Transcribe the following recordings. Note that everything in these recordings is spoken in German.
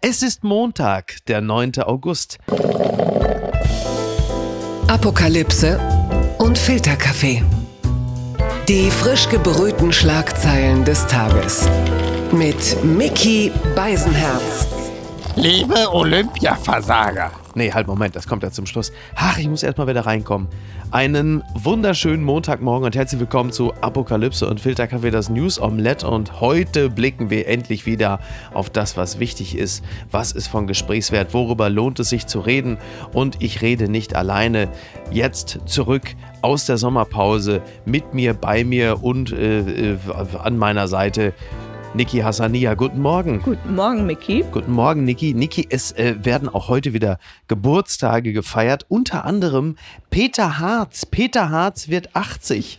Es ist Montag, der 9. August. Apokalypse und Filterkaffee. Die frisch gebrühten Schlagzeilen des Tages. Mit Mickey Beisenherz. Liebe Olympiaversager. Nee, halt, Moment, das kommt ja zum Schluss. Ach, ich muss erstmal wieder reinkommen. Einen wunderschönen Montagmorgen und herzlich willkommen zu Apokalypse und Filterkaffee, das News Omelette. Und heute blicken wir endlich wieder auf das, was wichtig ist. Was ist von Gesprächswert? Worüber lohnt es sich zu reden? Und ich rede nicht alleine. Jetzt zurück aus der Sommerpause mit mir, bei mir und äh, äh an meiner Seite Niki Hassania. Guten Morgen. Guten Morgen, Niki. Guten Morgen, Niki. Niki, es äh, werden auch heute wieder Geburtstage gefeiert. Unter anderem Peter Harz. Peter Harz wird 80.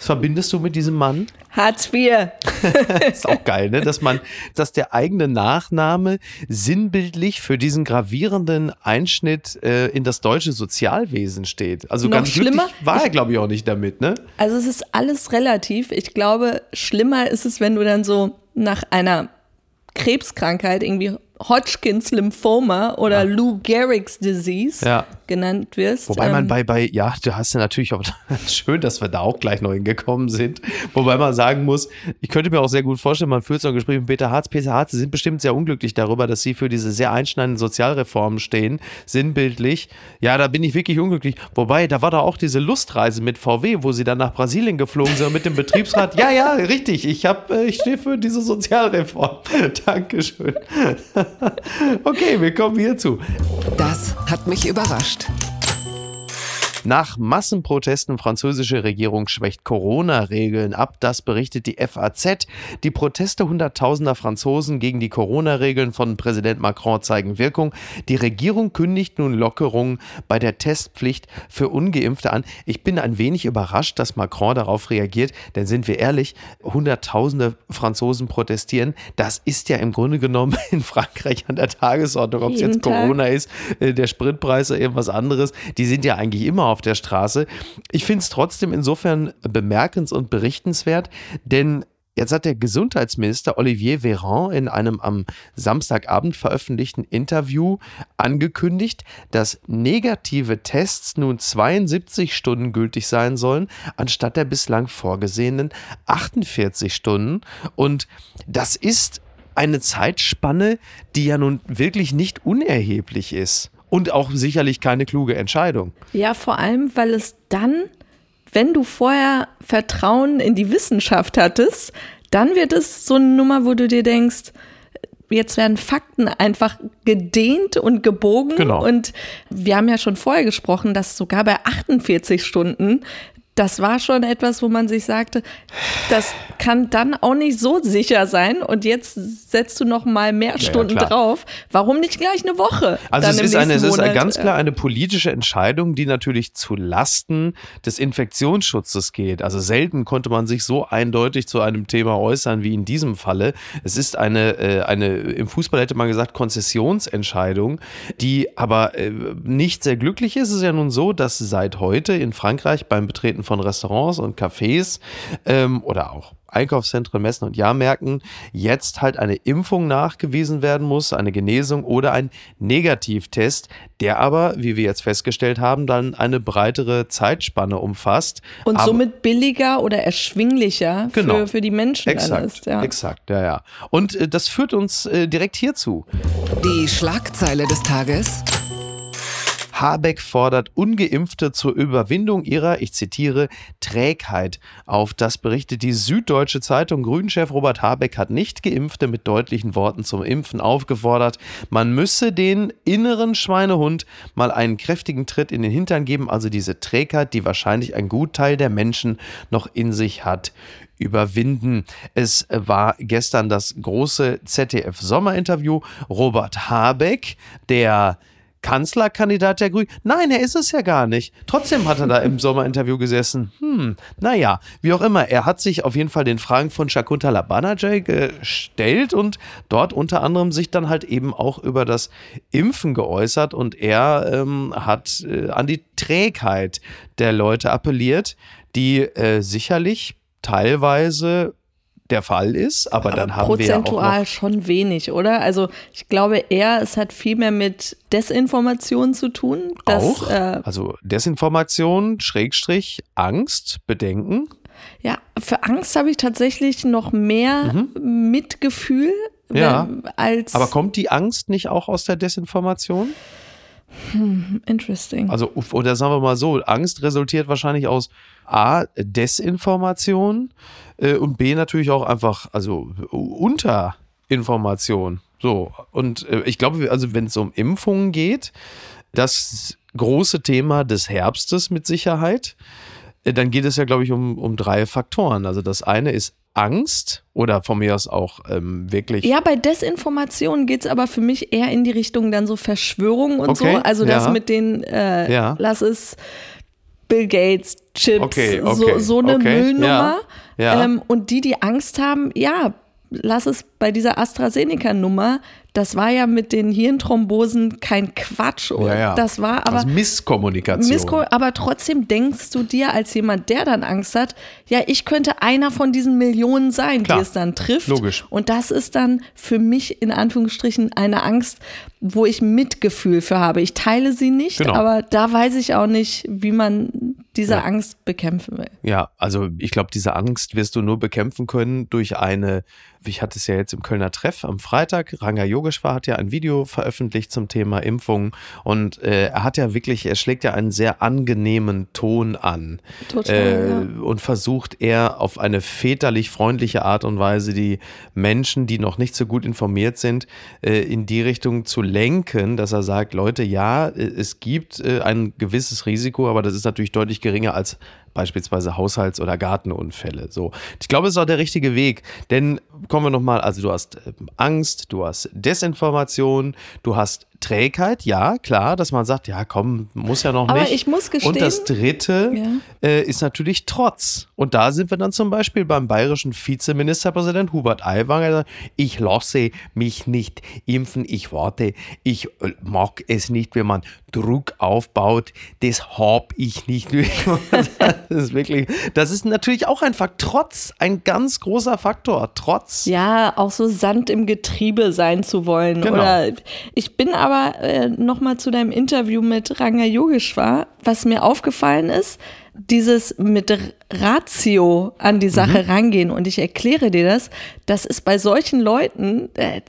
Was verbindest du mit diesem Mann? Hartz IV. ist auch geil, ne? Dass man, dass der eigene Nachname sinnbildlich für diesen gravierenden Einschnitt äh, in das deutsche Sozialwesen steht. Also Noch ganz schlimmer war er, glaube ich, auch nicht damit, ne? Also es ist alles relativ. Ich glaube, schlimmer ist es, wenn du dann so nach einer Krebskrankheit irgendwie Hodgkins Lymphoma oder ja. Lou Gehrig's Disease ja. genannt wirst. Wobei man ähm, bei, bei, ja, du hast ja natürlich auch, schön, dass wir da auch gleich noch hingekommen sind. Wobei man sagen muss, ich könnte mir auch sehr gut vorstellen, man führt so ein Gespräch mit Peter Harz. Peter Harz, sie sind bestimmt sehr unglücklich darüber, dass sie für diese sehr einschneidenden Sozialreformen stehen, sinnbildlich. Ja, da bin ich wirklich unglücklich. Wobei, da war da auch diese Lustreise mit VW, wo sie dann nach Brasilien geflogen sind mit dem Betriebsrat. Ja, ja, richtig, ich, hab, äh, ich stehe für diese Sozialreform. Dankeschön. Okay, wir kommen hierzu. Das hat mich überrascht. Nach Massenprotesten französische Regierung schwächt Corona-Regeln ab. Das berichtet die FAZ. Die Proteste hunderttausender Franzosen gegen die Corona-Regeln von Präsident Macron zeigen Wirkung. Die Regierung kündigt nun Lockerungen bei der Testpflicht für Ungeimpfte an. Ich bin ein wenig überrascht, dass Macron darauf reagiert, denn sind wir ehrlich, hunderttausende Franzosen protestieren. Das ist ja im Grunde genommen in Frankreich an der Tagesordnung, ob es jetzt Corona ist, äh, der Spritpreis oder irgendwas anderes. Die sind ja eigentlich immer auf der Straße. Ich finde es trotzdem insofern bemerkens- und berichtenswert, denn Jetzt hat der Gesundheitsminister Olivier Véran in einem am Samstagabend veröffentlichten Interview angekündigt, dass negative Tests nun 72 Stunden gültig sein sollen, anstatt der bislang vorgesehenen 48 Stunden. Und das ist eine Zeitspanne, die ja nun wirklich nicht unerheblich ist. Und auch sicherlich keine kluge Entscheidung. Ja, vor allem, weil es dann, wenn du vorher Vertrauen in die Wissenschaft hattest, dann wird es so eine Nummer, wo du dir denkst, jetzt werden Fakten einfach gedehnt und gebogen. Genau. Und wir haben ja schon vorher gesprochen, dass sogar bei 48 Stunden das war schon etwas, wo man sich sagte, das kann dann auch nicht so sicher sein. Und jetzt setzt du noch mal mehr Stunden ja, drauf. Warum nicht gleich eine Woche? Also es ist, eine, es ist ganz klar eine politische Entscheidung, die natürlich zu Lasten des Infektionsschutzes geht. Also selten konnte man sich so eindeutig zu einem Thema äußern wie in diesem Falle. Es ist eine, äh, eine im Fußball hätte man gesagt, Konzessionsentscheidung, die aber äh, nicht sehr glücklich ist. Es ist ja nun so, dass seit heute in Frankreich beim Betreten Betreten von Restaurants und Cafés ähm, oder auch Einkaufszentren, Messen und Jahrmärkten jetzt halt eine Impfung nachgewiesen werden muss, eine Genesung oder ein Negativtest, der aber, wie wir jetzt festgestellt haben, dann eine breitere Zeitspanne umfasst. Und aber somit billiger oder erschwinglicher genau, für, für die Menschen exakt, ist. Ja. Exakt, ja, ja. Und äh, das führt uns äh, direkt hierzu. Die Schlagzeile des Tages. Habeck fordert ungeimpfte zur Überwindung ihrer, ich zitiere, Trägheit auf. Das berichtet die Süddeutsche Zeitung. Grünchef Robert Habeck hat nicht geimpfte mit deutlichen Worten zum Impfen aufgefordert. Man müsse den inneren Schweinehund mal einen kräftigen Tritt in den Hintern geben, also diese Trägheit, die wahrscheinlich ein Gutteil der Menschen noch in sich hat überwinden. Es war gestern das große ZDF-Sommerinterview. Robert Habeck, der Kanzlerkandidat der Grünen? Nein, er ist es ja gar nicht. Trotzdem hat er da im Sommerinterview gesessen. Hm, naja, wie auch immer, er hat sich auf jeden Fall den Fragen von Shakuntala Banerjee gestellt und dort unter anderem sich dann halt eben auch über das Impfen geäußert und er ähm, hat äh, an die Trägheit der Leute appelliert, die äh, sicherlich teilweise der Fall ist, aber, aber dann haben wir ja auch prozentual schon wenig, oder? Also ich glaube eher, es hat viel mehr mit Desinformation zu tun. Dass, auch? Äh, also Desinformation, Schrägstrich, Angst, Bedenken. Ja, für Angst habe ich tatsächlich noch mehr mhm. Mitgefühl. Ja, als aber kommt die Angst nicht auch aus der Desinformation? Hm, interesting. Also, oder sagen wir mal so, Angst resultiert wahrscheinlich aus A, Desinformation äh, und B, natürlich auch einfach, also Unterinformation. So, und äh, ich glaube, also wenn es um Impfungen geht, das große Thema des Herbstes mit Sicherheit, äh, dann geht es ja, glaube ich, um, um drei Faktoren. Also das eine ist Angst oder von mir aus auch ähm, wirklich. Ja, bei Desinformation geht es aber für mich eher in die Richtung dann so Verschwörung und okay, so. Also das mit den, äh, ja. lass es Bill Gates, Chips, okay, okay, so, so eine Müllnummer. Ja, ähm, und die, die Angst haben, ja, lass es bei dieser AstraZeneca-Nummer das war ja mit den Hirnthrombosen kein Quatsch. Ja, ja. Das war aber. Also Misskommunikation. Missko aber trotzdem denkst du dir als jemand, der dann Angst hat, ja, ich könnte einer von diesen Millionen sein, Klar. die es dann trifft. Logisch. Und das ist dann für mich in Anführungsstrichen eine Angst, wo ich Mitgefühl für habe. Ich teile sie nicht, genau. aber da weiß ich auch nicht, wie man diese ja. Angst bekämpfen will. Ja, also ich glaube, diese Angst wirst du nur bekämpfen können durch eine, ich hatte es ja jetzt im Kölner Treff am Freitag, Ranga Yogeshwar hat ja ein Video veröffentlicht zum Thema Impfung. Und äh, er hat ja wirklich, er schlägt ja einen sehr angenehmen Ton an. Total, äh, ja. und versucht eher auf eine väterlich freundliche Art und Weise die Menschen, die noch nicht so gut informiert sind, äh, in die Richtung zu lenken, dass er sagt, Leute, ja, äh, es gibt äh, ein gewisses Risiko, aber das ist natürlich deutlich geringer als beispielsweise Haushalts- oder Gartenunfälle. So, ich glaube, es ist auch der richtige Weg, denn kommen wir nochmal, also du hast ähm, Angst, du hast Desinformation, du hast Trägheit, ja, klar, dass man sagt, ja, komm, muss ja noch Aber nicht. Aber ich muss gestehen. Und das dritte ja. äh, ist natürlich Trotz. Und da sind wir dann zum Beispiel beim bayerischen Vizeministerpräsident Hubert Aiwanger. Ich lasse mich nicht impfen, ich warte, ich äh, mag es nicht, wenn man Druck aufbaut. Das hab ich nicht. das ist wirklich, das ist natürlich auch ein Fakt. Trotz, ein ganz großer Faktor. Trotz. Ja, auch so Sand im Getriebe sein zu wollen. Genau. Oder ich bin aber aber äh, nochmal zu deinem Interview mit Ranga Yogeshwar, was mir aufgefallen ist, dieses mit Ratio an die Sache mhm. rangehen. Und ich erkläre dir das, das ist bei solchen Leuten, äh,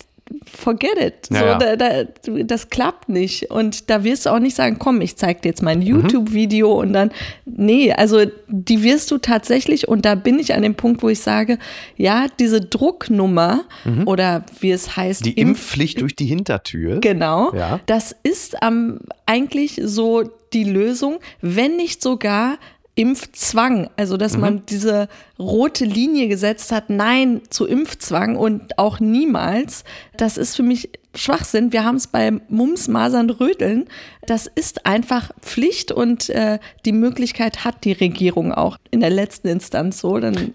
forget it. Ja, so, ja. Da, da, das klappt nicht. Und da wirst du auch nicht sagen, komm, ich zeig dir jetzt mein mhm. YouTube-Video und dann, nee, also die wirst du tatsächlich, und da bin ich an dem Punkt, wo ich sage, ja, diese Drucknummer mhm. oder wie es heißt. Die Impfpflicht Impf durch die Hintertür. Genau. Ja. Das ist ähm, eigentlich so die Lösung, wenn nicht sogar Impfzwang, also dass mhm. man diese rote Linie gesetzt hat, nein zu Impfzwang und auch niemals, das ist für mich Schwachsinn. Wir haben es bei Mumps, Masern, Rödeln. Das ist einfach Pflicht und äh, die Möglichkeit hat die Regierung auch in der letzten Instanz so. Dann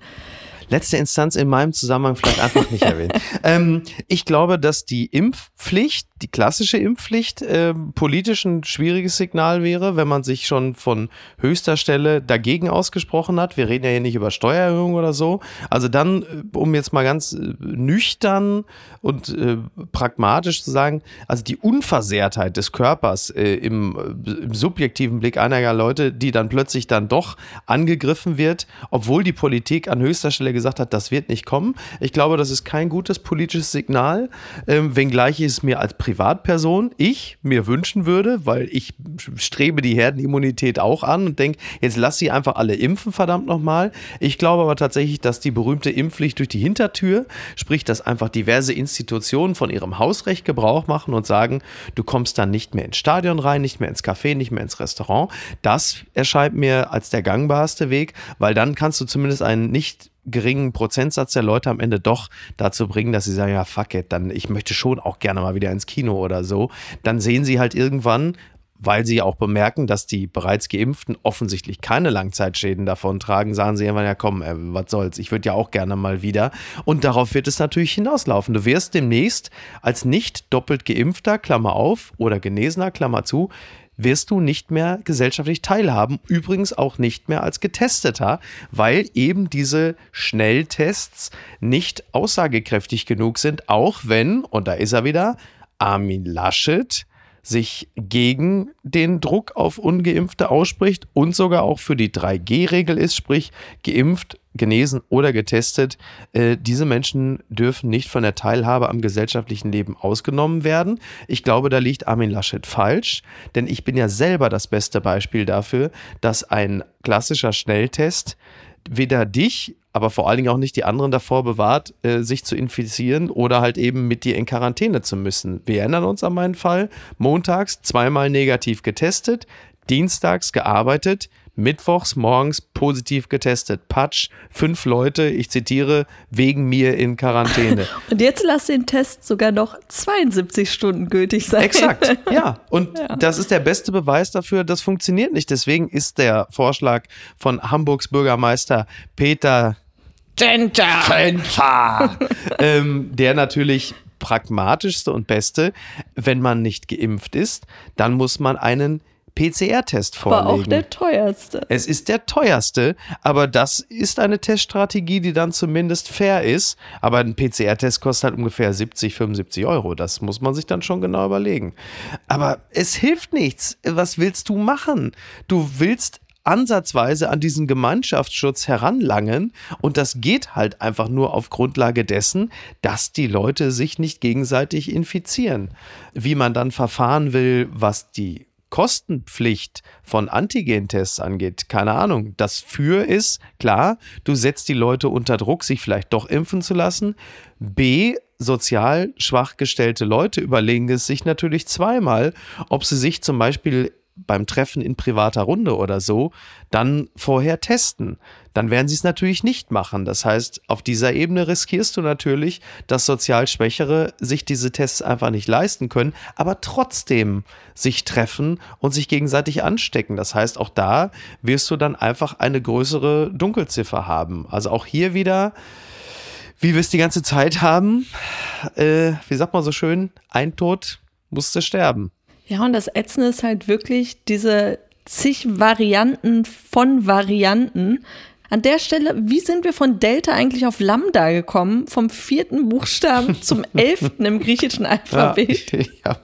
letzte Instanz in meinem Zusammenhang vielleicht einfach nicht erwähnt. ähm, ich glaube, dass die Impfpflicht, die klassische Impfpflicht, äh, politisch ein schwieriges Signal wäre, wenn man sich schon von höchster Stelle dagegen ausgesprochen hat. Wir reden ja hier nicht über Steuererhöhung oder so. Also dann, äh, um jetzt mal ganz äh, nüchtern und äh, pragmatisch zu sagen, also die Unversehrtheit des Körpers äh, im, äh, im subjektiven Blick einiger Leute, die dann plötzlich dann doch angegriffen wird, obwohl die Politik an höchster Stelle gesagt hat, das wird nicht kommen. Ich glaube, das ist kein gutes politisches Signal, ähm, wenngleich ich es mir als Privatperson, ich mir wünschen würde, weil ich strebe die Herdenimmunität auch an und denke, jetzt lass sie einfach alle impfen, verdammt nochmal. Ich glaube aber tatsächlich, dass die berühmte Impfpflicht durch die Hintertür, sprich, dass einfach diverse Institutionen von ihrem Hausrecht Gebrauch machen und sagen, du kommst dann nicht mehr ins Stadion rein, nicht mehr ins Café, nicht mehr ins Restaurant. Das erscheint mir als der gangbarste Weg, weil dann kannst du zumindest einen nicht geringen Prozentsatz der Leute am Ende doch dazu bringen, dass sie sagen, ja, fuck it, dann ich möchte schon auch gerne mal wieder ins Kino oder so. Dann sehen sie halt irgendwann, weil sie auch bemerken, dass die bereits Geimpften offensichtlich keine Langzeitschäden davon tragen, sagen sie irgendwann, ja komm, ey, äh, was soll's, ich würde ja auch gerne mal wieder. Und darauf wird es natürlich hinauslaufen. Du wirst demnächst als nicht doppelt geimpfter, Klammer auf, oder genesener, Klammer zu, wirst du nicht mehr gesellschaftlich teilhaben. Übrigens auch nicht mehr als Getesteter, weil eben diese Schnelltests nicht aussagekräftig genug sind, auch wenn, und da ist er wieder, Armin Laschet sich gegen den Druck auf ungeimpfte ausspricht und sogar auch für die 3G-Regel ist, sprich geimpft, genesen oder getestet. Äh, diese Menschen dürfen nicht von der Teilhabe am gesellschaftlichen Leben ausgenommen werden. Ich glaube, da liegt Armin Laschet falsch, denn ich bin ja selber das beste Beispiel dafür, dass ein klassischer Schnelltest weder dich aber vor allen Dingen auch nicht die anderen davor bewahrt, äh, sich zu infizieren oder halt eben mit dir in Quarantäne zu müssen. Wir erinnern uns an meinen Fall. Montags zweimal negativ getestet, dienstags gearbeitet, mittwochs morgens positiv getestet. Patsch, fünf Leute, ich zitiere, wegen mir in Quarantäne. Und jetzt lass den Test sogar noch 72 Stunden gültig sein. Exakt, ja. Und ja. das ist der beste Beweis dafür, das funktioniert nicht. Deswegen ist der Vorschlag von Hamburgs Bürgermeister Peter Genta. Genta. ähm, der natürlich pragmatischste und beste, wenn man nicht geimpft ist, dann muss man einen PCR-Test vorlegen. War auch der teuerste. Es ist der teuerste, aber das ist eine Teststrategie, die dann zumindest fair ist. Aber ein PCR-Test kostet halt ungefähr 70, 75 Euro. Das muss man sich dann schon genau überlegen. Aber es hilft nichts. Was willst du machen? Du willst ansatzweise an diesen Gemeinschaftsschutz heranlangen. Und das geht halt einfach nur auf Grundlage dessen, dass die Leute sich nicht gegenseitig infizieren. Wie man dann verfahren will, was die Kostenpflicht von Antigentests angeht, keine Ahnung. Das Für ist, klar, du setzt die Leute unter Druck, sich vielleicht doch impfen zu lassen. B, sozial schwach gestellte Leute überlegen es sich natürlich zweimal, ob sie sich zum Beispiel beim Treffen in privater Runde oder so, dann vorher testen. Dann werden sie es natürlich nicht machen. Das heißt, auf dieser Ebene riskierst du natürlich, dass sozial Schwächere sich diese Tests einfach nicht leisten können, aber trotzdem sich treffen und sich gegenseitig anstecken. Das heißt, auch da wirst du dann einfach eine größere Dunkelziffer haben. Also auch hier wieder, wie wir es die ganze Zeit haben, äh, wie sagt man so schön, ein Tod musste sterben. Ja, und das Ätzende ist halt wirklich diese zig Varianten von Varianten. An der Stelle, wie sind wir von Delta eigentlich auf Lambda gekommen? Vom vierten Buchstaben zum elften im griechischen Alphabet? Ja, ich habe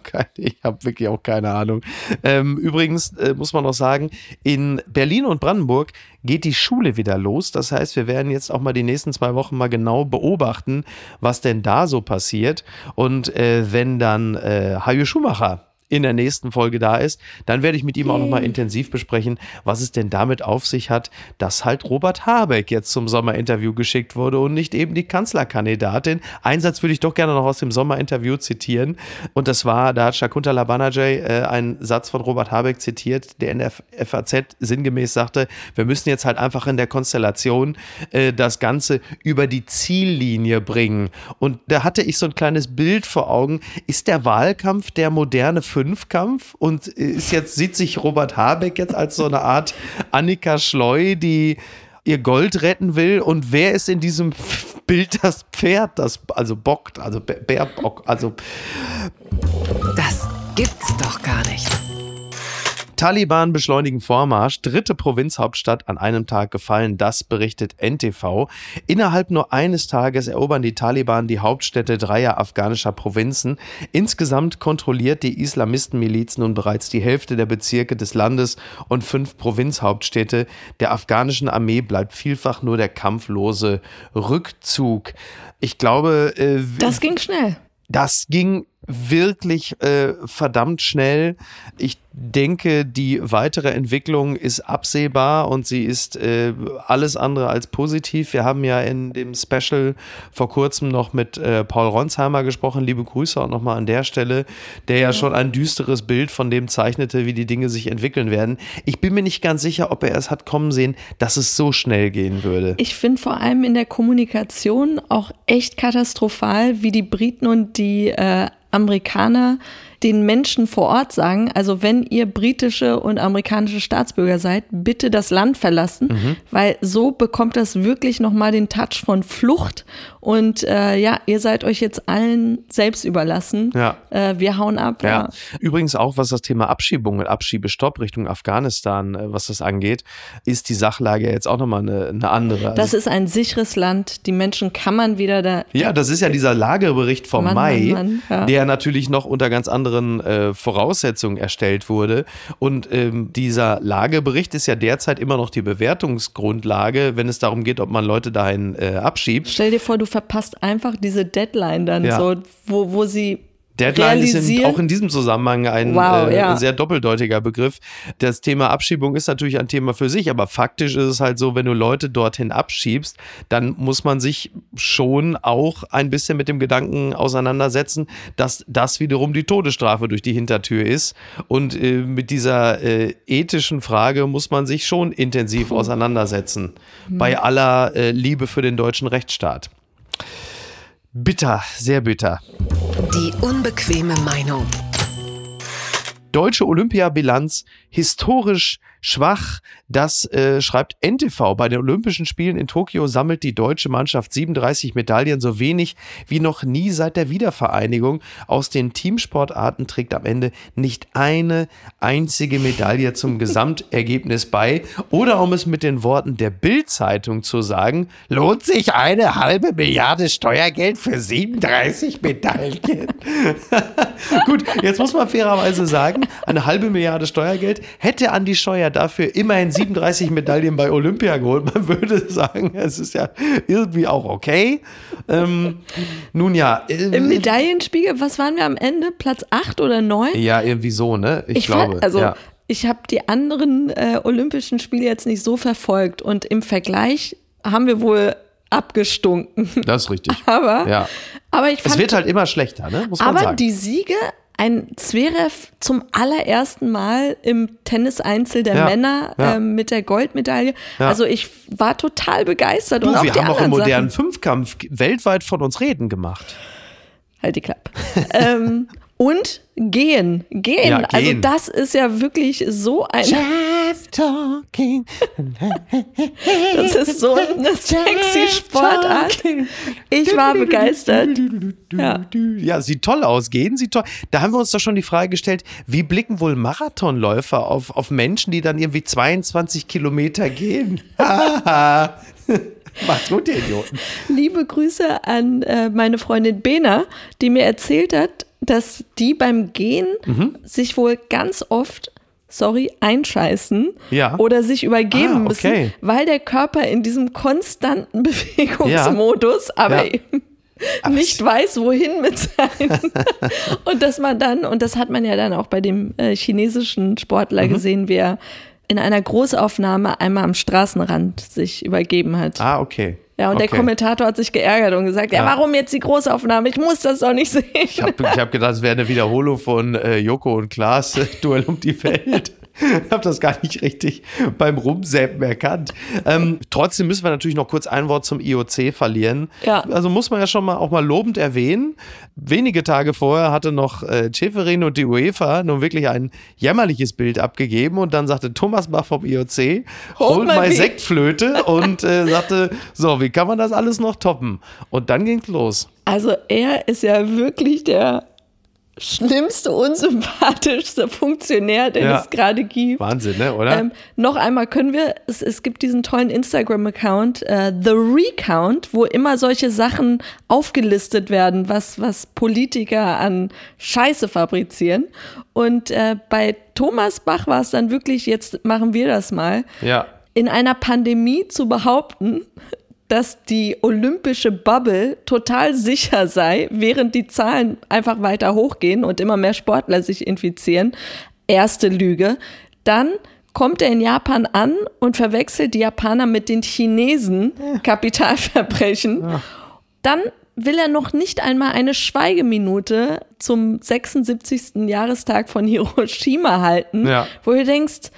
hab wirklich auch keine Ahnung. Ähm, übrigens äh, muss man noch sagen, in Berlin und Brandenburg geht die Schule wieder los. Das heißt, wir werden jetzt auch mal die nächsten zwei Wochen mal genau beobachten, was denn da so passiert. Und äh, wenn dann äh, Hajo Schumacher in der nächsten Folge da ist. Dann werde ich mit ihm auch nochmal intensiv besprechen, was es denn damit auf sich hat, dass halt Robert Habeck jetzt zum Sommerinterview geschickt wurde und nicht eben die Kanzlerkandidatin. Einen Satz würde ich doch gerne noch aus dem Sommerinterview zitieren. Und das war, da hat Shakuntala Banerjee äh, einen Satz von Robert Habeck zitiert, der in der FAZ sinngemäß sagte, wir müssen jetzt halt einfach in der Konstellation äh, das Ganze über die Ziellinie bringen. Und da hatte ich so ein kleines Bild vor Augen. Ist der Wahlkampf der moderne Fünf Fünfkampf und ist jetzt, sieht sich Robert Habeck jetzt als so eine Art Annika Schleu, die ihr Gold retten will. Und wer ist in diesem Bild das Pferd, das also bockt, also Bärbock, also. Das gibt's doch gar nicht. Taliban beschleunigen Vormarsch, dritte Provinzhauptstadt an einem Tag gefallen, das berichtet NTV. Innerhalb nur eines Tages erobern die Taliban die Hauptstädte dreier afghanischer Provinzen. Insgesamt kontrolliert die Islamistenmiliz nun bereits die Hälfte der Bezirke des Landes und fünf Provinzhauptstädte. Der afghanischen Armee bleibt vielfach nur der kampflose Rückzug. Ich glaube, äh, das ging schnell. Das ging wirklich äh, verdammt schnell. Ich denke, die weitere Entwicklung ist absehbar und sie ist äh, alles andere als positiv. Wir haben ja in dem Special vor kurzem noch mit äh, Paul Ronsheimer gesprochen. Liebe Grüße auch nochmal an der Stelle, der ja, ja schon ein düsteres Bild von dem zeichnete, wie die Dinge sich entwickeln werden. Ich bin mir nicht ganz sicher, ob er es hat kommen sehen, dass es so schnell gehen würde. Ich finde vor allem in der Kommunikation auch echt katastrophal, wie die Briten und die äh, Amerikaner den Menschen vor Ort sagen, also wenn ihr britische und amerikanische Staatsbürger seid, bitte das Land verlassen, Mhm. weil so bekommt das wirklich nochmal den Touch von Flucht und äh, ja, ihr seid euch jetzt allen selbst überlassen. Ja. Äh, wir hauen ab. Ja. Ja. Übrigens auch, was das Thema Abschiebung und Abschiebestopp Richtung Afghanistan, äh, was das angeht, ist die Sachlage jetzt auch nochmal eine, eine andere. Das ist ein sicheres Land. Die Menschen kann man wieder da. Ja, das ist ja dieser Lagebericht vom Mann, Mai, Mann, Mann, ja. der natürlich noch unter ganz anderen äh, Voraussetzungen erstellt wurde. Und ähm, dieser Lagebericht ist ja derzeit immer noch die Bewertungsgrundlage, wenn es darum geht, ob man Leute dahin äh, abschiebt. Stell dir vor, du verpasst einfach diese Deadline dann Ja. so, wo, wo sie Deadline ist realisieren. auch in diesem Zusammenhang ein Wow, äh, ja. sehr doppeldeutiger Begriff. Das Thema Abschiebung ist natürlich ein Thema für sich, aber faktisch ist es halt so, wenn du Leute dorthin abschiebst, dann muss man sich schon auch ein bisschen mit dem Gedanken auseinandersetzen, dass das wiederum die Todesstrafe durch die Hintertür ist. Und äh, mit dieser äh, ethischen Frage muss man sich schon intensiv auseinandersetzen. Bei aller äh, Liebe für den deutschen Rechtsstaat. Bitter, sehr bitter. Die unbequeme Meinung. Deutsche Olympiabilanz historisch schwach. Das äh, schreibt NTV. Bei den Olympischen Spielen in Tokio sammelt die deutsche Mannschaft 37 Medaillen, so wenig wie noch nie seit der Wiedervereinigung. Aus den Teamsportarten trägt am Ende nicht eine einzige Medaille zum Gesamtergebnis bei. Oder um es mit den Worten der Bild-Zeitung zu sagen, Lohnt sich eine halbe Milliarde Steuergeld für 37 Medaillen? Gut, jetzt muss man fairerweise sagen, eine halbe Milliarde Steuergeld hätte Andi Scheuer dafür immerhin 37 Medaillen bei Olympia geholt. Man würde sagen, es ist ja irgendwie auch okay. Ähm, nun ja. äh, im Medaillenspiegel, was waren wir am Ende? Platz 8 oder 9? ja, irgendwie so, ne? Ich, Ich glaube. fand, also ja. ich habe die anderen äh, Olympischen Spiele jetzt nicht so verfolgt und im Vergleich haben wir wohl abgestunken. Das ist richtig. Aber, Ja. aber ich fand, Es wird halt immer schlechter, ne? Muss man aber sagen. die Siege, ein Zverev zum allerersten Mal im Tennis-Einzel der Ja, Männer ja. ähm, mit der Goldmedaille. Ja. Also ich war total begeistert. und du, auch wir haben auch im modernen Sachen. Fünfkampf weltweit von uns reden gemacht. Halt die Klappe. ähm, und gehen. Gehen. Ja, Also gehen. das ist ja wirklich so ein, Jeff talking. das ist so eine sexy Sportart. Ich war begeistert. Ja. Ja, sieht toll aus, gehen sieht toll. Da haben wir uns doch schon die Frage gestellt, wie blicken wohl Marathonläufer auf, auf Menschen, die dann irgendwie 22 Kilometer gehen? Macht's gut, ihr Idioten. Liebe Grüße an äh, meine Freundin Bena, die mir erzählt hat, dass die beim Gehen Mhm. sich wohl ganz oft, sorry, einscheißen Ja. oder sich übergeben Ah, müssen, okay. weil der Körper in diesem konstanten Bewegungsmodus, aber Ja. eben nicht weiß, wohin mit seinen. und dass man dann, und das hat man ja dann auch bei dem äh, chinesischen Sportler Mhm. gesehen, wie er in einer Großaufnahme einmal am Straßenrand sich übergeben hat. Ah, okay. Ja, und okay. der Kommentator hat sich geärgert und gesagt, ja, Ja. warum jetzt die Großaufnahme? Ich muss das doch nicht sehen. Ich habe hab gedacht, es wäre eine Wiederholung von äh, Joko und Klaas Duell um die Welt. Ich habe das gar nicht richtig beim Rumsäppen erkannt. Ähm, trotzdem müssen wir natürlich noch kurz ein Wort zum IOC verlieren. Ja. Also muss man ja schon mal auch mal lobend erwähnen. Wenige Tage vorher hatte noch äh, Schäferin und die UEFA nun wirklich ein jämmerliches Bild abgegeben und dann sagte Thomas Bach vom IOC, holt my mal. Sektflöte und äh, sagte, so, wie kann man das alles noch toppen? Und dann ging's los. Also er ist ja wirklich der schlimmste, unsympathischste Funktionär, den Ja. es gerade gibt. Wahnsinn, ne, oder? Ähm, noch einmal können wir, es, es gibt diesen tollen Instagram-Account, äh, The Recount, wo immer solche Sachen aufgelistet werden, was, was Politiker an Scheiße fabrizieren. Und äh, bei Thomas Bach war es dann wirklich, jetzt machen wir das mal, ja. in einer Pandemie zu behaupten, dass die olympische Bubble total sicher sei, während die Zahlen einfach weiter hochgehen und immer mehr Sportler sich infizieren. Erste Lüge. Dann kommt er in Japan an und verwechselt die Japaner mit den Chinesen. Kapitalverbrechen. Dann will er noch nicht einmal eine Schweigeminute zum 76. Jahrestag von Hiroshima halten, Ja. wo du denkst,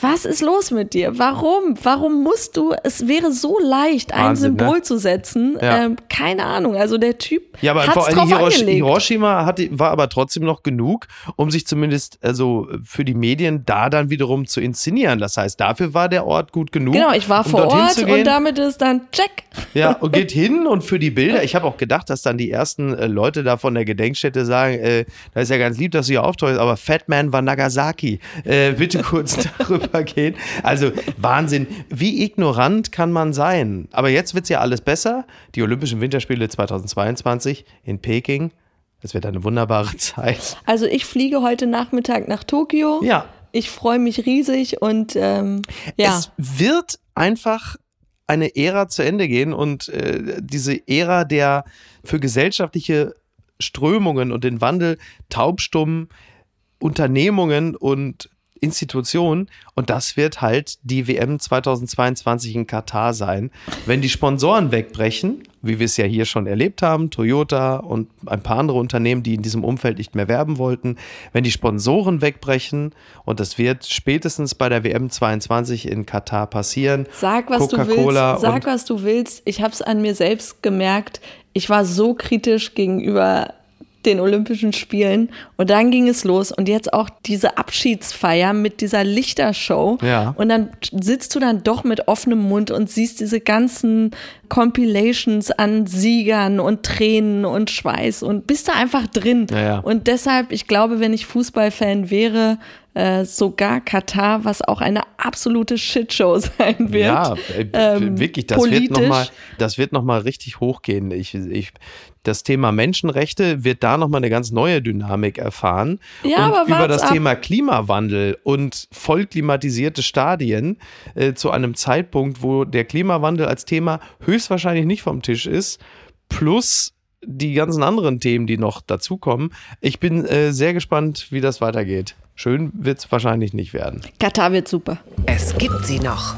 Was ist los mit dir? Warum? Warum musst du? Es wäre so leicht, ein Wahnsinn, ne? Symbol zu setzen. Ja. Ähm, keine Ahnung. Also der Typ Ja, aber vor allem Hirosh angelegt. Hiroshima hatte, war aber trotzdem noch genug, um sich zumindest also für die Medien da dann wiederum zu inszenieren. Das heißt, dafür war der Ort gut genug. Genau, ich war um vor Ort und damit ist dann check. Ja, und geht hin und für die Bilder. Ich habe auch gedacht, dass dann die ersten äh, Leute da von der Gedenkstätte sagen, äh, da ist ja ganz lieb, dass du hier auftauchst, aber Fat Man war Nagasaki. Äh, bitte kurz darüber gehen. Also Wahnsinn. Wie ignorant kann man sein? Aber jetzt wird's ja alles besser. Die Olympischen Winterspiele 2022 in Peking. Das wird eine wunderbare Zeit. Also ich fliege heute Nachmittag nach Tokio. Ja. Ich freue mich riesig und ähm, ja. Es wird einfach eine Ära zu Ende gehen und äh, diese Ära der für gesellschaftliche Strömungen und den Wandel taubstummen Unternehmungen und Institutionen und das wird halt die WM 2022 in Katar sein. Wenn die Sponsoren wegbrechen, wie wir es ja hier schon erlebt haben, Toyota und ein paar andere Unternehmen, die in diesem Umfeld nicht mehr werben wollten, wenn die Sponsoren wegbrechen und das wird spätestens bei der WM 22 in Katar passieren. Sag, was du willst. Sag, was du willst. Ich habe es an mir selbst gemerkt. Ich war so kritisch gegenüber den Olympischen Spielen und dann ging es los und jetzt auch diese Abschiedsfeier mit dieser Lichtershow Ja. und dann sitzt du dann doch mit offenem Mund und siehst diese ganzen Compilations an Siegern und Tränen und Schweiß und bist da einfach drin Ja, ja. und deshalb, ich glaube, wenn ich Fußballfan wäre, äh, sogar Katar, was auch eine absolute Shitshow sein wird. Ja, äh, ähm, wirklich, das wird politisch. nochmal, das wird noch mal richtig hochgehen. Ich, ich, das Thema Menschenrechte wird da nochmal eine ganz neue Dynamik erfahren. Ja, und aber über das ab. Thema Klimawandel und voll klimatisierte Stadien äh, zu einem Zeitpunkt, wo der Klimawandel als Thema höchstwahrscheinlich nicht vom Tisch ist, plus die ganzen anderen Themen, die noch dazukommen. Ich bin äh, sehr gespannt, wie das weitergeht. Schön wird es wahrscheinlich nicht werden. Katar wird super. Es gibt sie noch.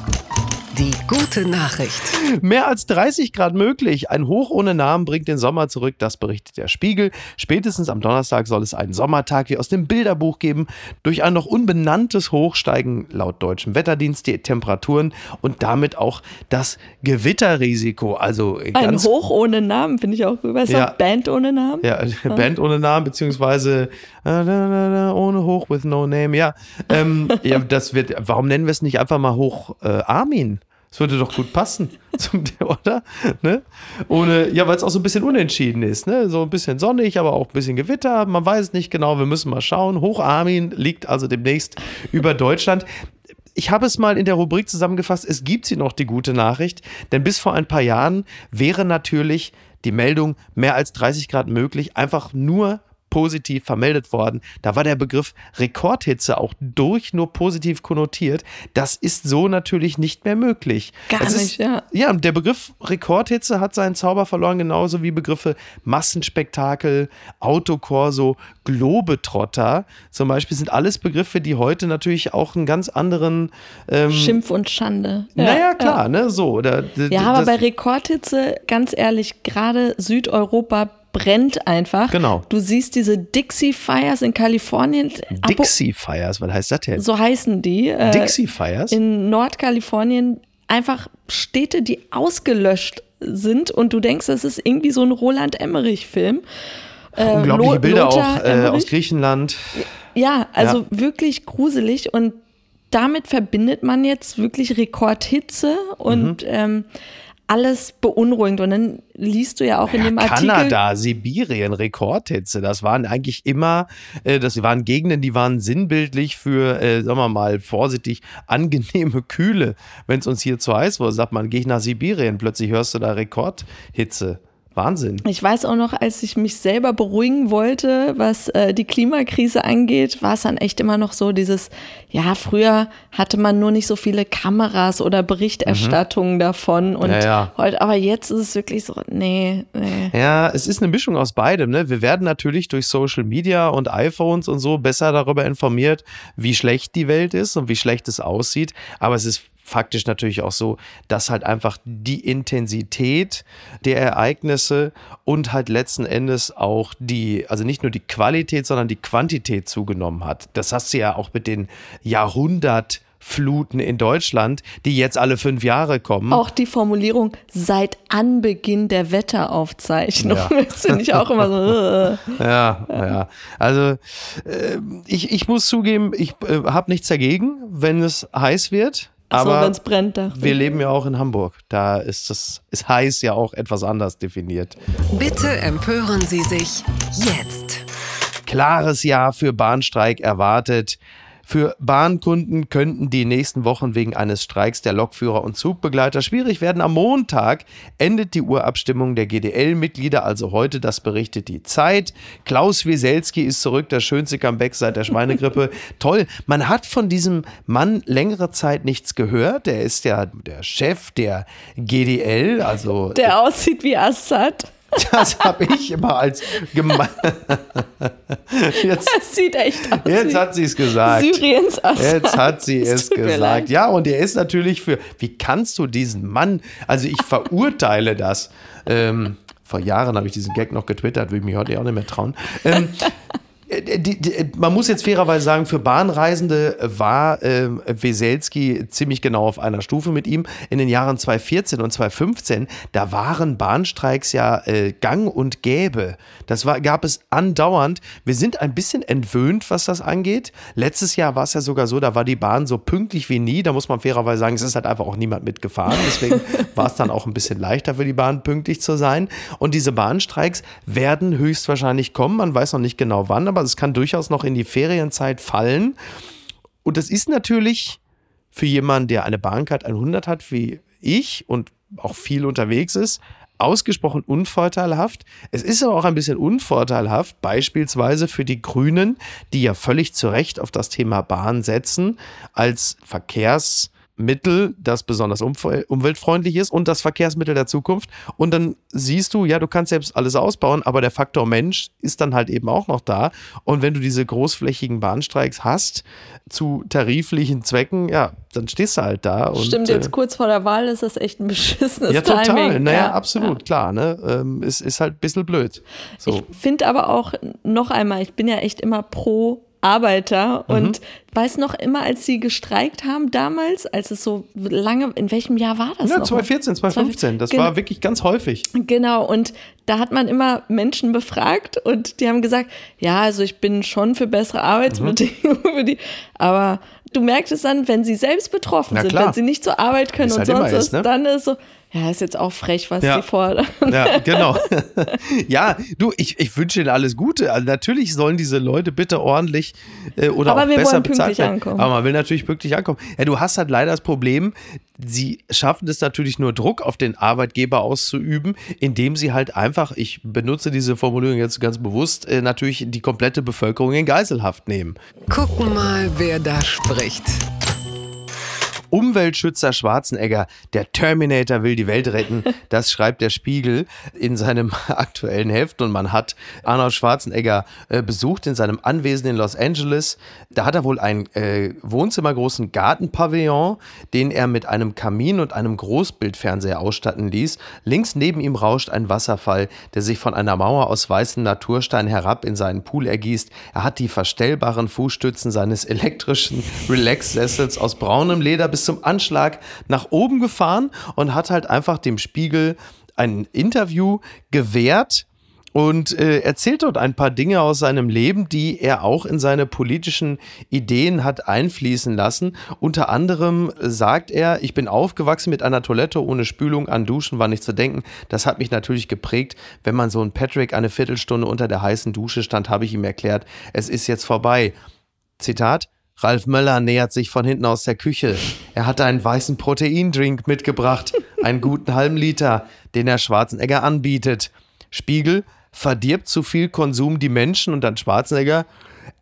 Die gute Nachricht. Mehr als 30 Grad möglich. Ein Hoch ohne Namen bringt den Sommer zurück, das berichtet der Spiegel. Spätestens am Donnerstag soll es einen Sommertag wie aus dem Bilderbuch geben. Durch ein noch unbenanntes Hoch steigen laut deutschem Wetterdienst die Temperaturen und damit auch das Gewitterrisiko. Also Ein Hoch ohne Namen, finde ich auch du, Ja. Band ohne Namen? Ja, Band ohne Namen, beziehungsweise äh, ohne Hoch with no name. Ja, ähm, ja das wird, warum nennen wir es nicht einfach mal Hoch äh, Armin? Das würde doch gut passen, zum, oder? Ne? Ohne, ja, weil es auch so ein bisschen unentschieden ist, ne? So ein bisschen sonnig, aber auch ein bisschen Gewitter. Man weiß nicht genau, wir müssen mal schauen. Hoch Armin liegt also demnächst über Deutschland. Ich habe es mal in der Rubrik zusammengefasst, es gibt sie noch, die gute Nachricht, denn bis vor ein paar Jahren wäre natürlich die Meldung mehr als 30 Grad möglich, einfach nur positiv vermeldet worden. Da war der Begriff Rekordhitze auch durch nur positiv konnotiert. Das ist so natürlich nicht mehr möglich. Gar Es ist, nicht, ja. Ja, der Begriff Rekordhitze hat seinen Zauber verloren, genauso wie Begriffe Massenspektakel, Autokorso, Globetrotter zum Beispiel sind alles Begriffe, die heute natürlich auch einen ganz anderen ähm, Schimpf und Schande. naja, klar, ne, so. Oder, Ja, aber bei Rekordhitze, ganz ehrlich, gerade Südeuropa brennt einfach. Genau. Du siehst diese Dixie Fires in Kalifornien. Dixie Fires, was heißt das denn? So heißen die. Äh, Dixie Fires? in Nordkalifornien einfach Städte, die ausgelöscht sind und du denkst, das ist irgendwie so ein Roland Emmerich-Film. Äh, Unglaubliche Lo- Bilder Lothar auch äh, aus Griechenland. Ja, also Ja. wirklich gruselig und damit verbindet man jetzt wirklich Rekordhitze und Mhm. ähm, alles beunruhigend. Und dann liest du ja auch in dem Artikel. Kanada, Sibirien, Rekordhitze, das waren eigentlich immer, äh, das waren Gegenden, die waren sinnbildlich für, äh, sagen wir mal, vorsichtig, angenehme Kühle. Wenn es uns hier zu heiß wurde, sagt man, geh ich nach Sibirien, plötzlich hörst du da Rekordhitze. Wahnsinn. Ich weiß auch noch, als ich mich selber beruhigen wollte, was äh, die Klimakrise angeht, war es dann echt immer noch so dieses, ja, früher hatte man nur nicht so viele Kameras oder Berichterstattungen davon und Mhm. Ja, ja. heute, aber jetzt ist es wirklich so, nee, nee. Ja, es ist eine Mischung aus beidem. Ne? Wir werden natürlich durch Social Media und iPhones und so besser darüber informiert, wie schlecht die Welt ist und wie schlecht es aussieht. Aber es ist faktisch natürlich auch so, dass halt einfach die Intensität der Ereignisse und halt letzten Endes auch die, also nicht nur die Qualität, sondern die Quantität zugenommen hat. Das hast du ja auch mit den Jahrhundert Fluten in Deutschland, die jetzt alle fünf Jahre kommen. Auch die Formulierung seit Anbeginn der Wetteraufzeichnung. Ja. Das finde ich auch immer so. äh. Ja, ja. Also äh, ich, ich muss zugeben, ich äh, habe nichts dagegen, wenn es heiß wird. Achso, aber wenn es brennt, dachte wir leben ja auch in Hamburg. Da ist das ist heiß ja auch etwas anders definiert. Bitte empören Sie sich jetzt. klares Jahr für Bahnstreik erwartet. Für Bahnkunden könnten die nächsten Wochen wegen eines Streiks der Lokführer und Zugbegleiter schwierig werden. Am Montag endet die Urabstimmung der GDL-Mitglieder, also heute, das berichtet die Zeit. Klaus Wieselski ist zurück, das schönste Comeback seit der Schweinegrippe. Toll, man hat von diesem Mann längere Zeit nichts gehört. Der ist ja der Chef der GDL, also Der aussieht wie Assad. das habe ich immer als gemein. Jetzt Das sieht echt aus. Jetzt hat sie es gesagt. Syriens Assad. Jetzt hat sie Es gesagt. Ja, und er ist natürlich für. Wie kannst du diesen Mann? Also ich verurteile das. Ähm, vor Jahren habe ich diesen Gag noch getwittert, würde ich mich heute auch nicht mehr trauen. Ähm, äh, die, die, man muss jetzt fairerweise sagen, für Bahnreisende war äh, Weselski ziemlich genau auf einer Stufe mit ihm. In den Jahren 2014 und 2015, da waren Bahnstreiks ja äh, gang und gäbe. Das war, gab es andauernd. Wir sind ein bisschen entwöhnt, was das angeht. Letztes Jahr war es ja sogar so, da war die Bahn so pünktlich wie nie. Da muss man fairerweise sagen, es ist halt einfach auch niemand mitgefahren. Deswegen war es dann auch ein bisschen leichter für die Bahn, pünktlich zu sein. Und diese Bahnstreiks werden höchstwahrscheinlich kommen. Man weiß noch nicht genau wann, aber es kann durchaus noch in die Ferienzeit fallen. Und das ist natürlich für jemanden, der eine Bahncard 100 hat wie ich und auch viel unterwegs ist, ausgesprochen unvorteilhaft. Es ist aber auch ein bisschen unvorteilhaft, beispielsweise für die Grünen, die ja völlig zu Recht auf das Thema Bahn setzen, als Verkehrsmittel, das besonders umweltfreundlich ist und das Verkehrsmittel der Zukunft. Und dann siehst du, ja, du kannst selbst alles ausbauen, aber der Faktor Mensch ist dann halt eben auch noch da. Und wenn du diese großflächigen Bahnstreiks hast, zu tariflichen Zwecken, ja, dann stehst du halt da. Und, Stimmt, äh, jetzt kurz vor der Wahl ist das echt ein beschissenes ja, total. Timing. Naja, Ja, absolut, klar. Ne? Ähm, es ist halt ein bisschen blöd. So. Ich finde aber auch noch einmal, ich bin ja echt immer pro Arbeiter Mhm. und weiß noch immer, als sie gestreikt haben damals, als es so lange, in welchem Jahr war das ja, noch? 2014, 2015, das Gen- war wirklich ganz häufig. Genau, und da hat man immer Menschen befragt und die haben gesagt, ja, also ich bin schon für bessere Arbeitsbedingungen für die, aber du merkst es dann, wenn sie selbst betroffen Na sind, klar. wenn sie nicht zur Arbeit können Wie's und halt sonst was, ist, ne? dann ist so, ja, ist jetzt auch frech, was Ja. die fordern. Ja, genau. ja, du, ich, ich wünsche Ihnen alles Gute. Also natürlich sollen diese Leute bitte ordentlich äh, oder Aber auch wir besser wollen bezahlt pünktlich werden. ankommen. Aber man will natürlich pünktlich ankommen. Ja, du hast halt leider das Problem, sie schaffen es natürlich nur Druck auf den Arbeitgeber auszuüben, indem sie halt einfach, ich benutze diese Formulierung jetzt ganz bewusst, äh, natürlich die komplette Bevölkerung in Geiselhaft nehmen. Gucken mal, wer da spricht. Umweltschützer Schwarzenegger, der Terminator will die Welt retten. Das schreibt der Spiegel in seinem aktuellen Heft. Und man hat Arnold Schwarzenegger äh, besucht in seinem Anwesen in Los Angeles. Da hat er wohl einen äh, wohnzimmergroßen Gartenpavillon, den er mit einem Kamin und einem Großbildfernseher ausstatten ließ. Links neben ihm rauscht ein Wasserfall, der sich von einer Mauer aus weißem Naturstein herab in seinen Pool ergießt. Er hat die verstellbaren Fußstützen seines elektrischen Relax-Sessels aus braunem Leder bis zum Anschlag nach oben gefahren und hat halt einfach dem Spiegel ein Interview gewährt und äh, erzählt dort ein paar Dinge aus seinem Leben, die er auch in seine politischen Ideen hat einfließen lassen. Unter anderem sagt er, ich bin aufgewachsen mit einer Toilette ohne Spülung, an Duschen war nicht zu denken. Das hat mich natürlich geprägt. Wenn man so ein Patrick eine Viertelstunde unter der heißen Dusche stand, habe ich ihm erklärt, es ist jetzt vorbei. Zitat. Ralf Möller nähert sich von hinten aus der Küche. Er hatte einen weißen Proteindrink mitgebracht, einen guten halben Liter, den er Schwarzenegger anbietet. Spiegel verdirbt zu viel Konsum die Menschen und dann Schwarzenegger.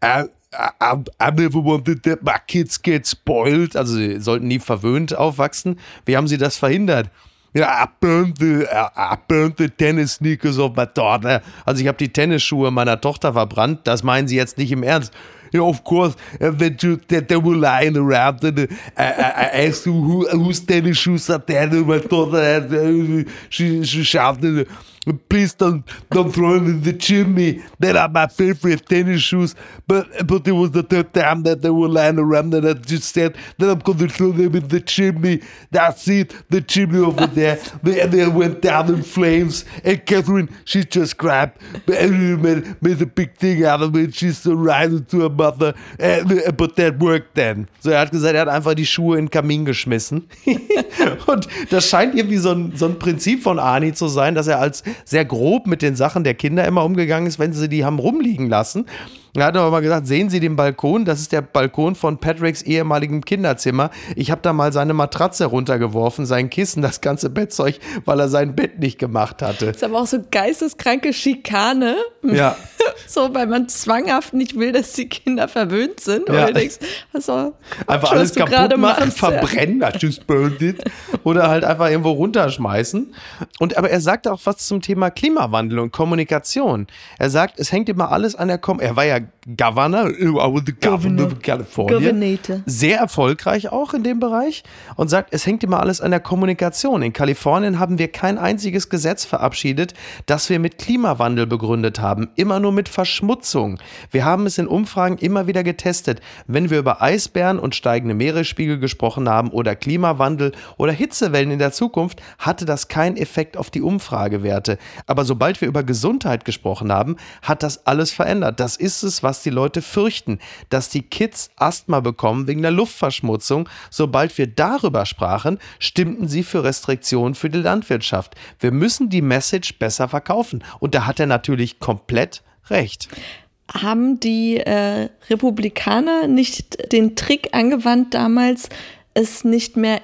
I, I, I never wanted that my kids get spoiled. Also sie sollten nie verwöhnt aufwachsen. Wie haben sie das verhindert? Ja, I burned the, I, I burned the tennis sneakers of my daughter. Also ich habe die Tennisschuhe meiner Tochter verbrannt. Das meinen sie jetzt nicht im Ernst. Yeah, of course. And then you, they, they were lying around and uh, I, I, I asked them who, whose tennis shoes are that and my daughter had, uh, she, she shouted. Please don't don't throw them in the chimney. They are my favorite tennis shoes. But but it was the third time that they were lying around and I just said that I'm going to throw them in the chimney. That's it, the chimney over there. They, they went down in flames. And Catherine, she just cried and made, made a big thing out of it. She's so right to her mother. And, but that worked then. So, er hat gesagt, er hat einfach die Schuhe in den Kamin geschmissen. und das scheint irgendwie so ein, so ein Prinzip von Arnie zu sein, dass er als sehr grob mit den Sachen der Kinder immer umgegangen ist, wenn sie die haben rumliegen lassen. Er hat aber mal gesagt, sehen Sie den Balkon? Das ist der Balkon von Patricks ehemaligem Kinderzimmer. Ich habe da mal seine Matratze runtergeworfen, sein Kissen, das ganze Bettzeug, weil er sein Bett nicht gemacht hatte. ist aber auch so geisteskranke Schikane. Ja. So, weil man zwanghaft nicht will, dass die Kinder verwöhnt sind. Ja. Denkst, soll, Einfach alles kaputt machen, machst, ja. verbrennen, I just burned it. Oder halt einfach irgendwo runterschmeißen. Und aber er sagt auch was zum Thema Klimawandel und Kommunikation. Er sagt, es hängt immer alles an der Kom Er war ja Governor, I was the Governor of California. Governator. Sehr erfolgreich auch in dem Bereich und sagt, es hängt immer alles an der Kommunikation. In Kalifornien haben wir kein einziges Gesetz verabschiedet, das wir mit Klimawandel begründet haben. Immer nur mit Verschmutzung. Wir haben es in Umfragen immer wieder getestet. Wenn wir über Eisbären und steigende Meeresspiegel gesprochen haben oder Klimawandel oder Hitzewellen in der Zukunft, hatte das keinen Effekt auf die Umfragewerte. Aber sobald wir über Gesundheit gesprochen haben, hat das alles verändert. Das ist es, was die Leute fürchten, dass die Kids Asthma bekommen wegen der Luftverschmutzung. Sobald wir darüber sprachen, stimmten sie für Restriktionen für die Landwirtschaft. Wir müssen die Message besser verkaufen. Und da hat er natürlich komplett recht. haben die äh, Republikaner nicht den Trick angewandt damals, es nicht mehr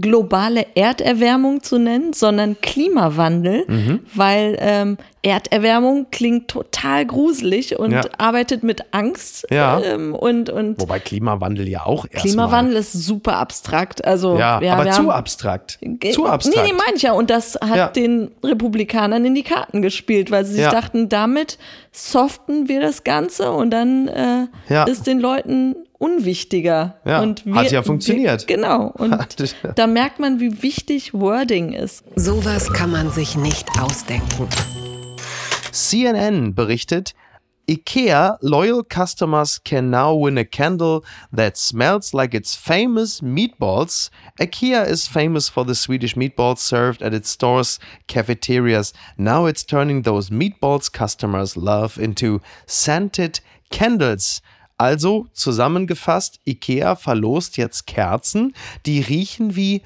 globale Erderwärmung zu nennen, sondern Klimawandel, Mhm. weil ähm, Erderwärmung klingt total gruselig und Ja. arbeitet mit Angst Ja. ähm, und, und Wobei Klimawandel ja auch erstmal. Klimawandel ist super abstrakt. Also Ja, ja, aber zu haben, abstrakt. Zu abstrakt. Nee, nee, meine ich ja. Und das hat den Republikanern in die Karten gespielt, weil sie sich dachten, damit soften wir das Ganze und dann äh, ist den Leuten unwichtiger. Ja, und hat ja funktioniert. Wir, genau. Und da merkt man, wie wichtig Wording ist. Sowas kann man sich nicht ausdenken. CNN berichtet, IKEA loyal customers can now win a candle that smells like its famous meatballs. IKEA is famous for the Swedish meatballs served at its stores' cafeterias. Now it's turning those meatballs customers love into scented candles. Also zusammengefasst, IKEA verlost jetzt Kerzen, die riechen wie,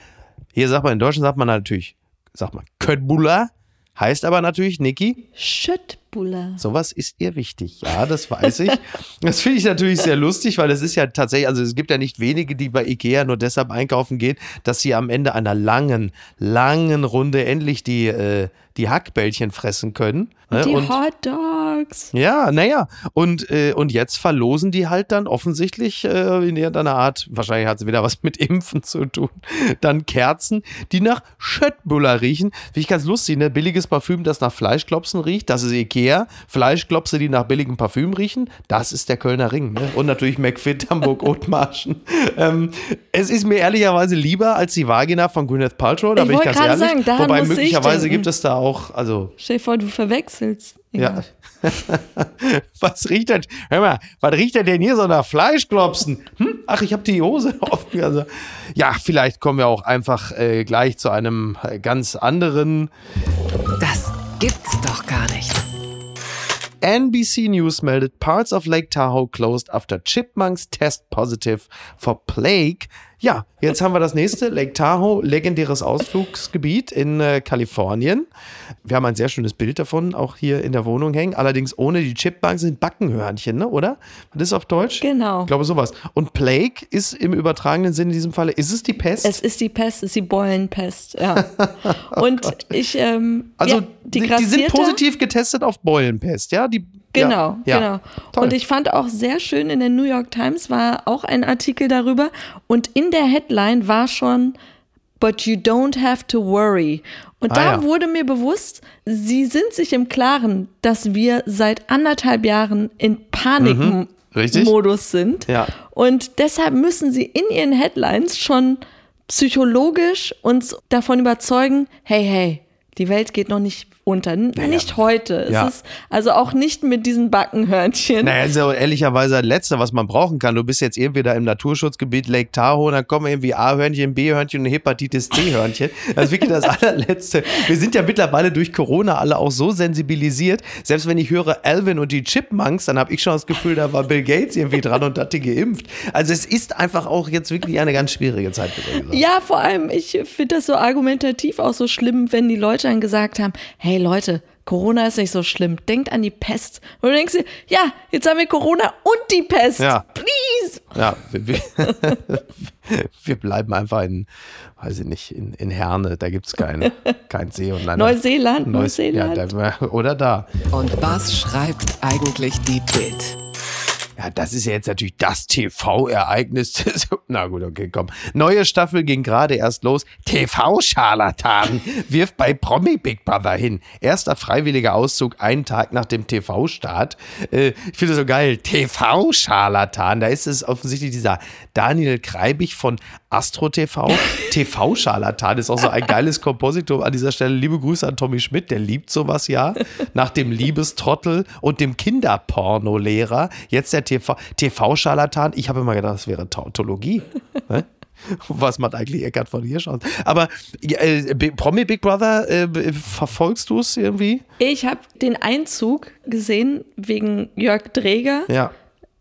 hier sagt man in Deutschland sagt man natürlich, sagt man Köttbullar, heißt aber natürlich, Niki, Schöttbuller. Sowas ist ihr wichtig, ja, das weiß ich. Das finde ich natürlich sehr lustig, weil es ist ja tatsächlich, also es gibt ja nicht wenige, die bei Ikea nur deshalb einkaufen gehen, dass sie am Ende einer langen, langen Runde endlich die, äh, die Hackbällchen fressen können. ne? Die Und- Hot Dogs. ja, naja. Und, äh, und jetzt verlosen die halt dann offensichtlich äh, in irgendeiner Art, wahrscheinlich hat es wieder was mit Impfen zu tun, dann Kerzen, die nach Schöttbuller riechen. Finde ich ganz lustig, ne? Billiges Parfüm, das nach Fleischklopsen riecht, das ist Ikea. Fleischklopse, die nach billigem Parfüm riechen, das ist der Kölner Ring. Ne? Und natürlich McFit, Hamburg, Othmarschen. ähm, es ist mir ehrlicherweise lieber als die Vagina von Gwyneth Paltrow, da Ich bin ich wollte ganz ehrlich. sagen, daran Wobei möglicherweise gibt es da auch, also Stell dir vor, du verwechselst. ja. was riecht denn? Hör mal, was riecht denn denn hier so nach Fleischklopsen? Hm? Ach, ich habe die Hose offen. Also, ja, vielleicht kommen wir auch einfach äh, gleich zu einem äh, ganz anderen. Das gibt's doch gar nicht. NBC News meldet, parts of Lake Tahoe closed after chipmunks test positive for plague. Ja, jetzt haben wir das nächste. Lake Tahoe, legendäres Ausflugsgebiet in äh, Kalifornien. Wir haben ein sehr schönes Bild davon, auch hier in der Wohnung hängen. Allerdings ohne die Chipmunks sind Backenhörnchen, ne? oder? Das ist auf Deutsch? Genau. Ich glaube sowas. Und Plague ist im übertragenen Sinn in diesem Falle, ist es die Pest? Es ist die Pest, es ist die Beulenpest, ja. Und ich, ähm, Oh also ja, die, die sind grassierte- positiv getestet auf Beulenpest, ja? Die, Genau, ja, genau. Toll. Und ich fand auch sehr schön, in der New York Times war auch ein Artikel darüber und in der Headline war schon, but you don't have to worry. Und Ah, da ja. wurde mir bewusst, sie sind sich im Klaren, dass wir seit anderthalb Jahren in Mhm. Panikmodus sind. Ja. Und deshalb müssen sie in ihren Headlines schon psychologisch uns davon überzeugen, hey, hey, die Welt geht noch nicht unter. N- Nicht heute. Es Ja. ist also auch nicht mit diesen Backenhörnchen. Naja, ist ja ehrlicherweise das Letzte, was man brauchen kann. Du bist jetzt irgendwie da im Naturschutzgebiet Lake Tahoe, dann kommen irgendwie A-Hörnchen, B-Hörnchen und Hepatitis C-Hörnchen. Das ist wirklich das allerletzte. Wir sind ja mittlerweile durch Corona alle auch so sensibilisiert. Selbst wenn ich höre Alvin und die Chipmunks, dann habe ich schon das Gefühl, da war Bill Gates irgendwie dran und hat die geimpft. Also es ist einfach auch jetzt wirklich eine ganz schwierige Zeit. Ja, vor allem, ich finde das so argumentativ auch so schlimm, wenn die Leute dann gesagt haben, hey Leute, Corona ist nicht so schlimm, denkt an die Pest. Und du denkst dir, ja, jetzt haben wir Corona und die Pest. Ja. Please. Ja, wir, wir, wir bleiben einfach in, weiß ich nicht, in, in Herne. Da gibt es kein, kein See und Land. Neuseeland, Neus- Neuseeland. Ja, da, oder da. Und was schreibt eigentlich die Bild? Ja, das ist ja jetzt natürlich das TV-Ereignis. Na gut, okay, komm. Neue Staffel ging gerade erst los. TV-Scharlatan wirft bei Promi Big Brother hin. Erster freiwilliger Auszug einen Tag nach dem TV-Start. Äh, ich finde das so geil. TV-Scharlatan. Da ist es offensichtlich dieser Daniel Kreibig von Astro TV. TV-Scharlatan ist auch so ein geiles Kompositum an dieser Stelle. Liebe Grüße an Tommy Schmidt, der liebt sowas ja. Nach dem Liebestrottel und dem Kinderpornolehrer. Jetzt der TV TV-Scharlatan. Ich habe immer gedacht, das wäre Tautologie. Ne? Was macht eigentlich Eckart von hier schon? Aber äh, Promi Big Brother, äh, verfolgst du es irgendwie? Ich habe den Einzug gesehen wegen Jörg Dreger. Ja.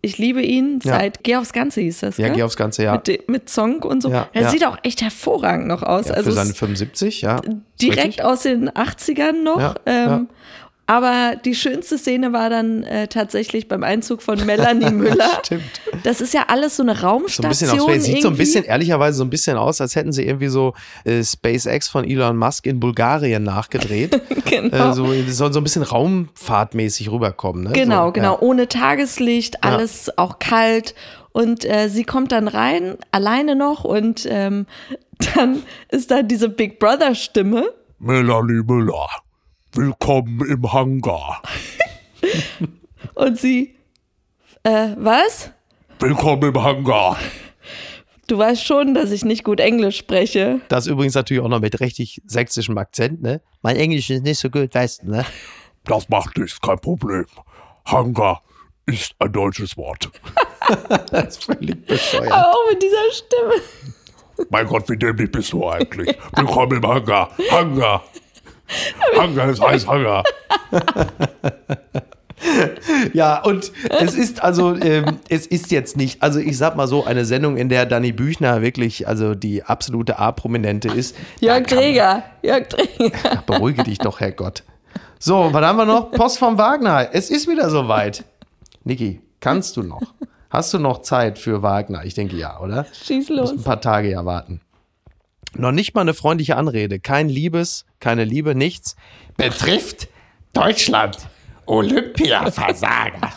Ich liebe ihn Ja. seit Geh aufs Ganze hieß das. Ja, gell? geh aufs Ganze, ja. Mit, mit Song und so. Ja, er ja. sieht auch echt hervorragend noch aus. ja also für seine es- 75, ja. Direkt richtig. aus den 80ern noch. Ja, ähm, ja. Aber die schönste Szene war dann äh, tatsächlich beim Einzug von Melanie Müller. Stimmt. Das ist ja alles so eine So ein Raumstation. bisschen aus. Sieht so ein bisschen, ehrlicherweise so ein bisschen aus, als hätten sie irgendwie so äh, SpaceX von Elon Musk in Bulgarien nachgedreht. Genau. äh, so, es soll so ein bisschen raumfahrtmäßig rüberkommen. Ne? Genau, so, genau. Ja. Ohne Tageslicht, alles auch kalt. Und äh, sie kommt dann rein, alleine noch. Und ähm, dann ist da diese Big Brother-Stimme. Melanie Müller, willkommen im Hangar. Und sie, äh, was? Willkommen im Hangar. Du weißt schon, dass ich nicht gut Englisch spreche. Das übrigens natürlich auch noch mit richtig sächsischem Akzent, ne? Mein Englisch ist nicht so gut, weißt du, ne? Das macht nichts, kein Problem. Hangar ist ein deutsches Wort. Das ist völlig bescheuert. Aber auch mit dieser Stimme. Mein Gott, wie dämlich bist du eigentlich? Willkommen im Hangar. Hangar. Hangar, es heißt Hangar. Ja, und es ist also, ähm, es ist jetzt nicht, also ich sag mal so, eine Sendung, in der Danny Büchner wirklich, also die absolute A-Prominente ist. Jörg Träger. Jörg Träger. Beruhige dich doch, Herrgott. So, was haben wir noch? Post vom Wagner. Es ist wieder soweit. Niki, kannst du noch? Hast du noch Zeit für Wagner? Ich denke ja, oder? Schieß Muss los. ein paar Tage ja warten. Noch nicht mal eine freundliche Anrede. Kein Liebes, keine Liebe, nichts. Betrifft Deutschland. Olympiaversager.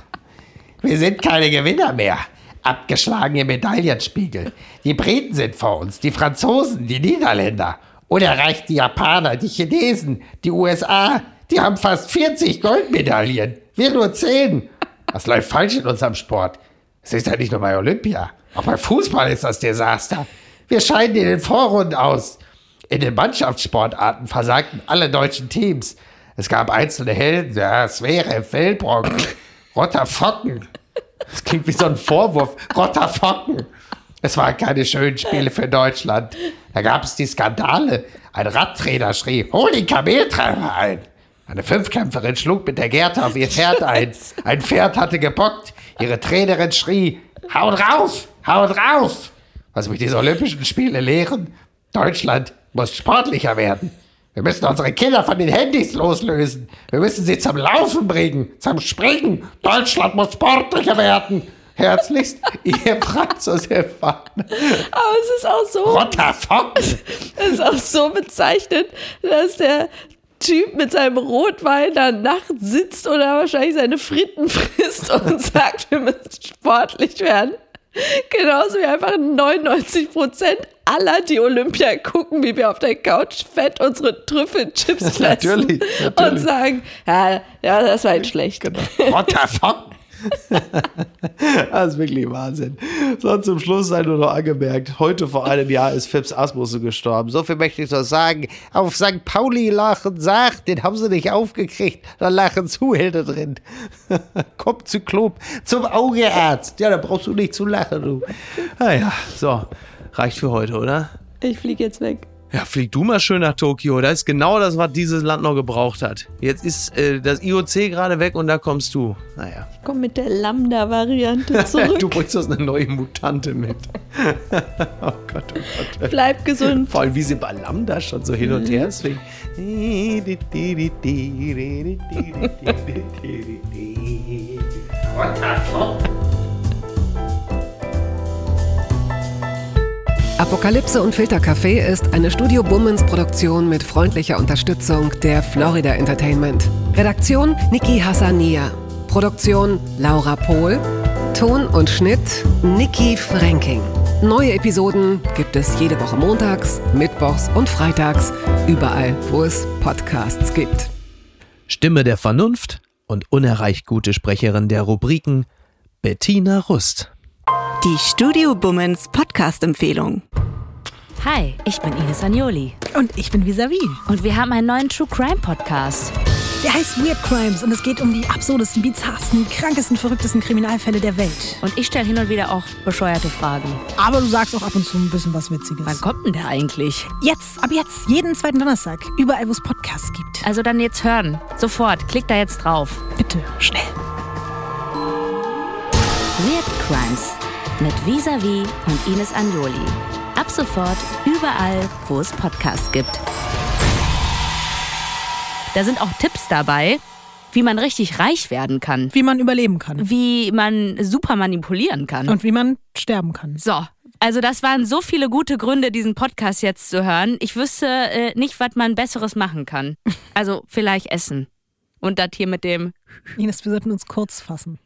Wir sind keine Gewinner mehr. Abgeschlagene Medaillenspiegel. Die Briten sind vor uns, die Franzosen, die Niederländer. Unerreicht die Japaner, die Chinesen, die USA. Die haben fast 40 Goldmedaillen. Wir nur 10. Was läuft falsch in unserem Sport? Es ist ja nicht nur bei Olympia. Auch bei Fußball ist das Desaster. Wir scheiden in den Vorrunden aus. In den Mannschaftssportarten versagten alle deutschen Teams. Es gab einzelne Helden, ja, Svere, Feldbrock, Rotter Focken. Das klingt wie so ein Vorwurf. Rotter Focken. Es waren keine schönen Spiele für Deutschland. Da gab es die Skandale. Ein Radtrainer schrie, hol den Kameltreiber ein. Eine Fünfkämpferin schlug mit der Gerte auf ihr Pferd ein. Ein Pferd hatte gebockt. Ihre Trainerin schrie, haut rauf, haut rauf. Was mich diese Olympischen Spiele lehren, Deutschland muss sportlicher werden. Wir müssen unsere Kinder von den Handys loslösen. Wir müssen sie zum Laufen bringen, zum Springen. Deutschland muss sportlicher werden. Herzlichst, ihr Franz Josef Wagner. Aber es ist auch so, Fock. es ist auch so bezeichnet, dass der Typ mit seinem Rotwein da nachts sitzt oder wahrscheinlich seine Fritten frisst und sagt, wir müssen sportlich werden. Genauso wie einfach 99 Prozent aller, die Olympia gucken, wie wir auf der Couch fett unsere Trüffelchips fressen Natürlich, und natürlich. sagen, ja, ja, das war jetzt schlecht. Rotter Fock. das ist wirklich Wahnsinn. So, zum Schluss sei nur noch angemerkt, heute vor einem Jahr ist Phipps Asmussen gestorben. So viel möchte ich noch sagen. Auf St. Pauli lachen sagt, den haben sie nicht aufgekriegt. Da lachen Zuhälter drin. Kommt zu Club, zum Augearzt. Ja, da brauchst du nicht zu lachen, du. Naja, so. Reicht für heute, oder? Ich fliege jetzt weg. Ja, flieg du mal schön nach Tokio. Das ist genau das, was dieses Land noch gebraucht hat. Jetzt ist äh, das IOC gerade weg und da kommst du. Naja. Ich komme mit der Lambda-Variante zurück. du bringst uns eine neue Mutante mit. oh Gott, oh Gott. Bleib gesund. Vor allem, wie sie bei Lambda schon so hin und her swingen. Apokalypse und Filtercafé ist eine Studio Bummens Produktion mit freundlicher Unterstützung der Florida Entertainment. Redaktion Niki Hassania. Produktion Laura Pohl. Ton und Schnitt Niki Franking. Neue Episoden gibt es jede Woche montags, mittwochs und freitags, überall, wo es Podcasts gibt. Stimme der Vernunft und unerreicht gute Sprecherin der Rubriken Bettina Rust. Die Studio Bummens Podcast-Empfehlung. Hi, ich bin Ines Agnoli. Und ich bin Visavi. Und wir haben einen neuen True Crime Podcast. Der heißt Weird Crimes und es geht um die absurdesten, bizarrsten, krankesten, verrücktesten Kriminalfälle der Welt. Und ich stelle hin und wieder auch bescheuerte Fragen. Aber du sagst auch ab und zu ein bisschen was Witziges. Wann kommt denn der eigentlich? Jetzt, ab jetzt, jeden zweiten Donnerstag, überall, wo es Podcasts gibt. Also dann jetzt hören. Sofort, klick da jetzt drauf. Bitte, schnell. Weird Crimes mit Visavi und Ines Agnoli. Ab sofort überall, wo es Podcasts gibt. Da sind auch Tipps dabei, wie man richtig reich werden kann. Wie man überleben kann. Wie man super manipulieren kann. Und wie man sterben kann. So, also das waren so viele gute Gründe, diesen Podcast jetzt zu hören. Ich wüsste äh, nicht, was man Besseres machen kann. Also vielleicht essen. Und das hier mit dem... Ines, wir sollten uns kurz fassen.